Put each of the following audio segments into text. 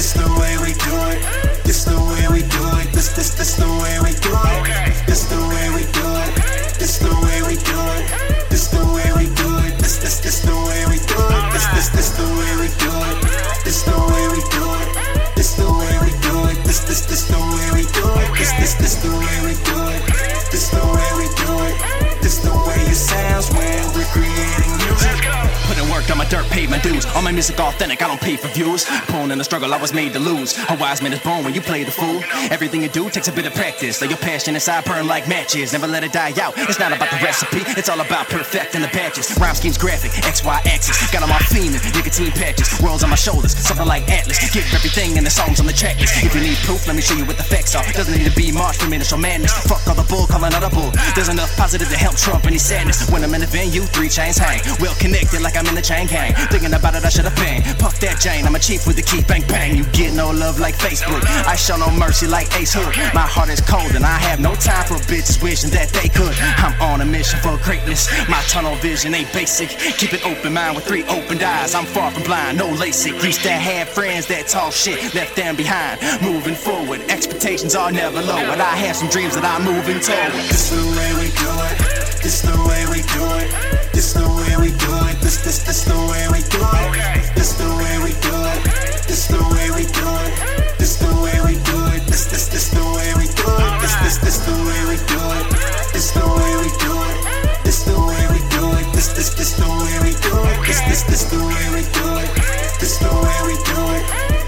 This the way we do it. This the way we do it. This this this the way we do it. This the way we do it. This the way we do it. This the way we do it. This this this the way we do it. This this this the way we do it. This the way we do it. This the way we do it. This this this the way we do it. This this this the way we do it. This the way we do it. This the way it sounds when we're creating music. Put in work on my dirt, paid my dues. All my music authentic, I don't pay for views. Born in the struggle, I was made to lose. A wise man is born when you play the fool. Everything you do takes a bit of practice. Let your passion inside burn like matches. Never let it die out. It's not about the recipe, it's all about perfecting the patches. Rhyme schemes graphic, X, Y axis. Got them all fiending, nicotine patches. Worlds on my shoulders, something like Atlas. Give everything in the songs on the checklist. If you need proof, let me show you what the facts are. Doesn't need to be March for me to show madness. Fuck all the bull, There's enough positive to help trump any sadness. When I'm in the venue, three chains hang. Well connected like I'm in the chain gang. Thinking about it, I should have been. Puff that Jane, I'm a chief with the key, bang bang. You get no love like Facebook. I show no mercy like Ace Hood. My heart is cold and I have no time for bitches wishing that they could. I'm on a mission for greatness. My tunnel vision ain't basic. Keep an open mind with three open eyes. I'm far from blind, no LASIK. Used to have friends that talk shit, left them behind. Moving forward, expectations are never low. But I have some dreams that I'm moving toward. This the way we do it. This the way we do it. This the way we do it. This this this the way we do it. This the way we do it. This the way we do it. This the way we do it. This this this the way we do it. This this this the way we do it. This the way we do it. This the way we do it. This this this the way we do it. This this this the way we do it. This the way we do it.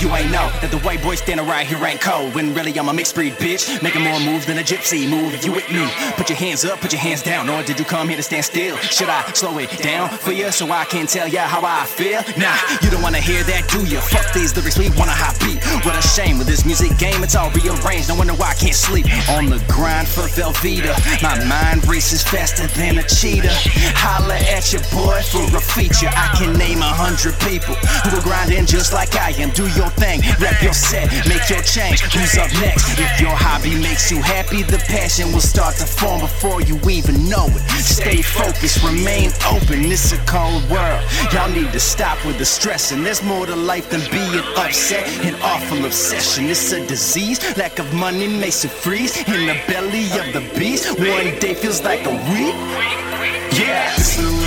You ain't know that the white boy standing right here ain't cold. When really I'm a mixed breed bitch, making more moves than a gypsy. Move if you with me. Put your hands up, put your hands down. Or did you come here to stand still? Should I slow it down for you so I can tell ya how I feel? Nah, you don't wanna hear that, do you? Fuck these lyrics, we wanna hot beat. What a shame with this music game, it's all rearranged. No wonder why I can't sleep. On the grind for Velveeta, my mind races faster than a cheetah. Holla at your boy for a feature. I can name a hundred people who are grinding just like I am. Do your thing, rap your set, make your change. Who's up next? If your hobby makes you happy, the passion will start to form before you even know it. Stay focused, remain open. It's a cold world. Y'all need to stop with the stress, and there's more to life than being upset. An awful obsession. It's a disease. Lack of money makes you freeze in the belly of the beast. One day feels like a week. Yeah.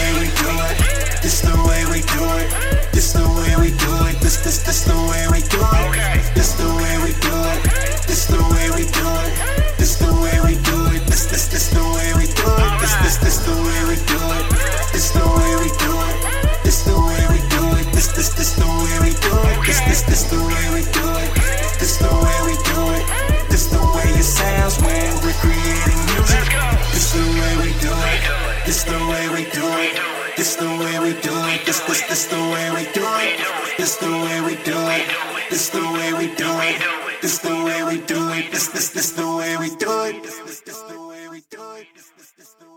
This the way we do it. This the way we do it. This this this the way we do it. This the way we do it. This the way we do it. This the way we do it. This this this the way we do it. This this this the way we do it. This the way we do it. This the way we do it. This this this the way we do it. This this this the way we do it. This the way we do it. This the way it sounds when we're creating music. This the way we do it. This the way we do it. This the way we do it. This this this the way we do it. This the way we do it. This the way we do it. This the way we do it. This this this the way we do it. This this this the way we do it. This this this the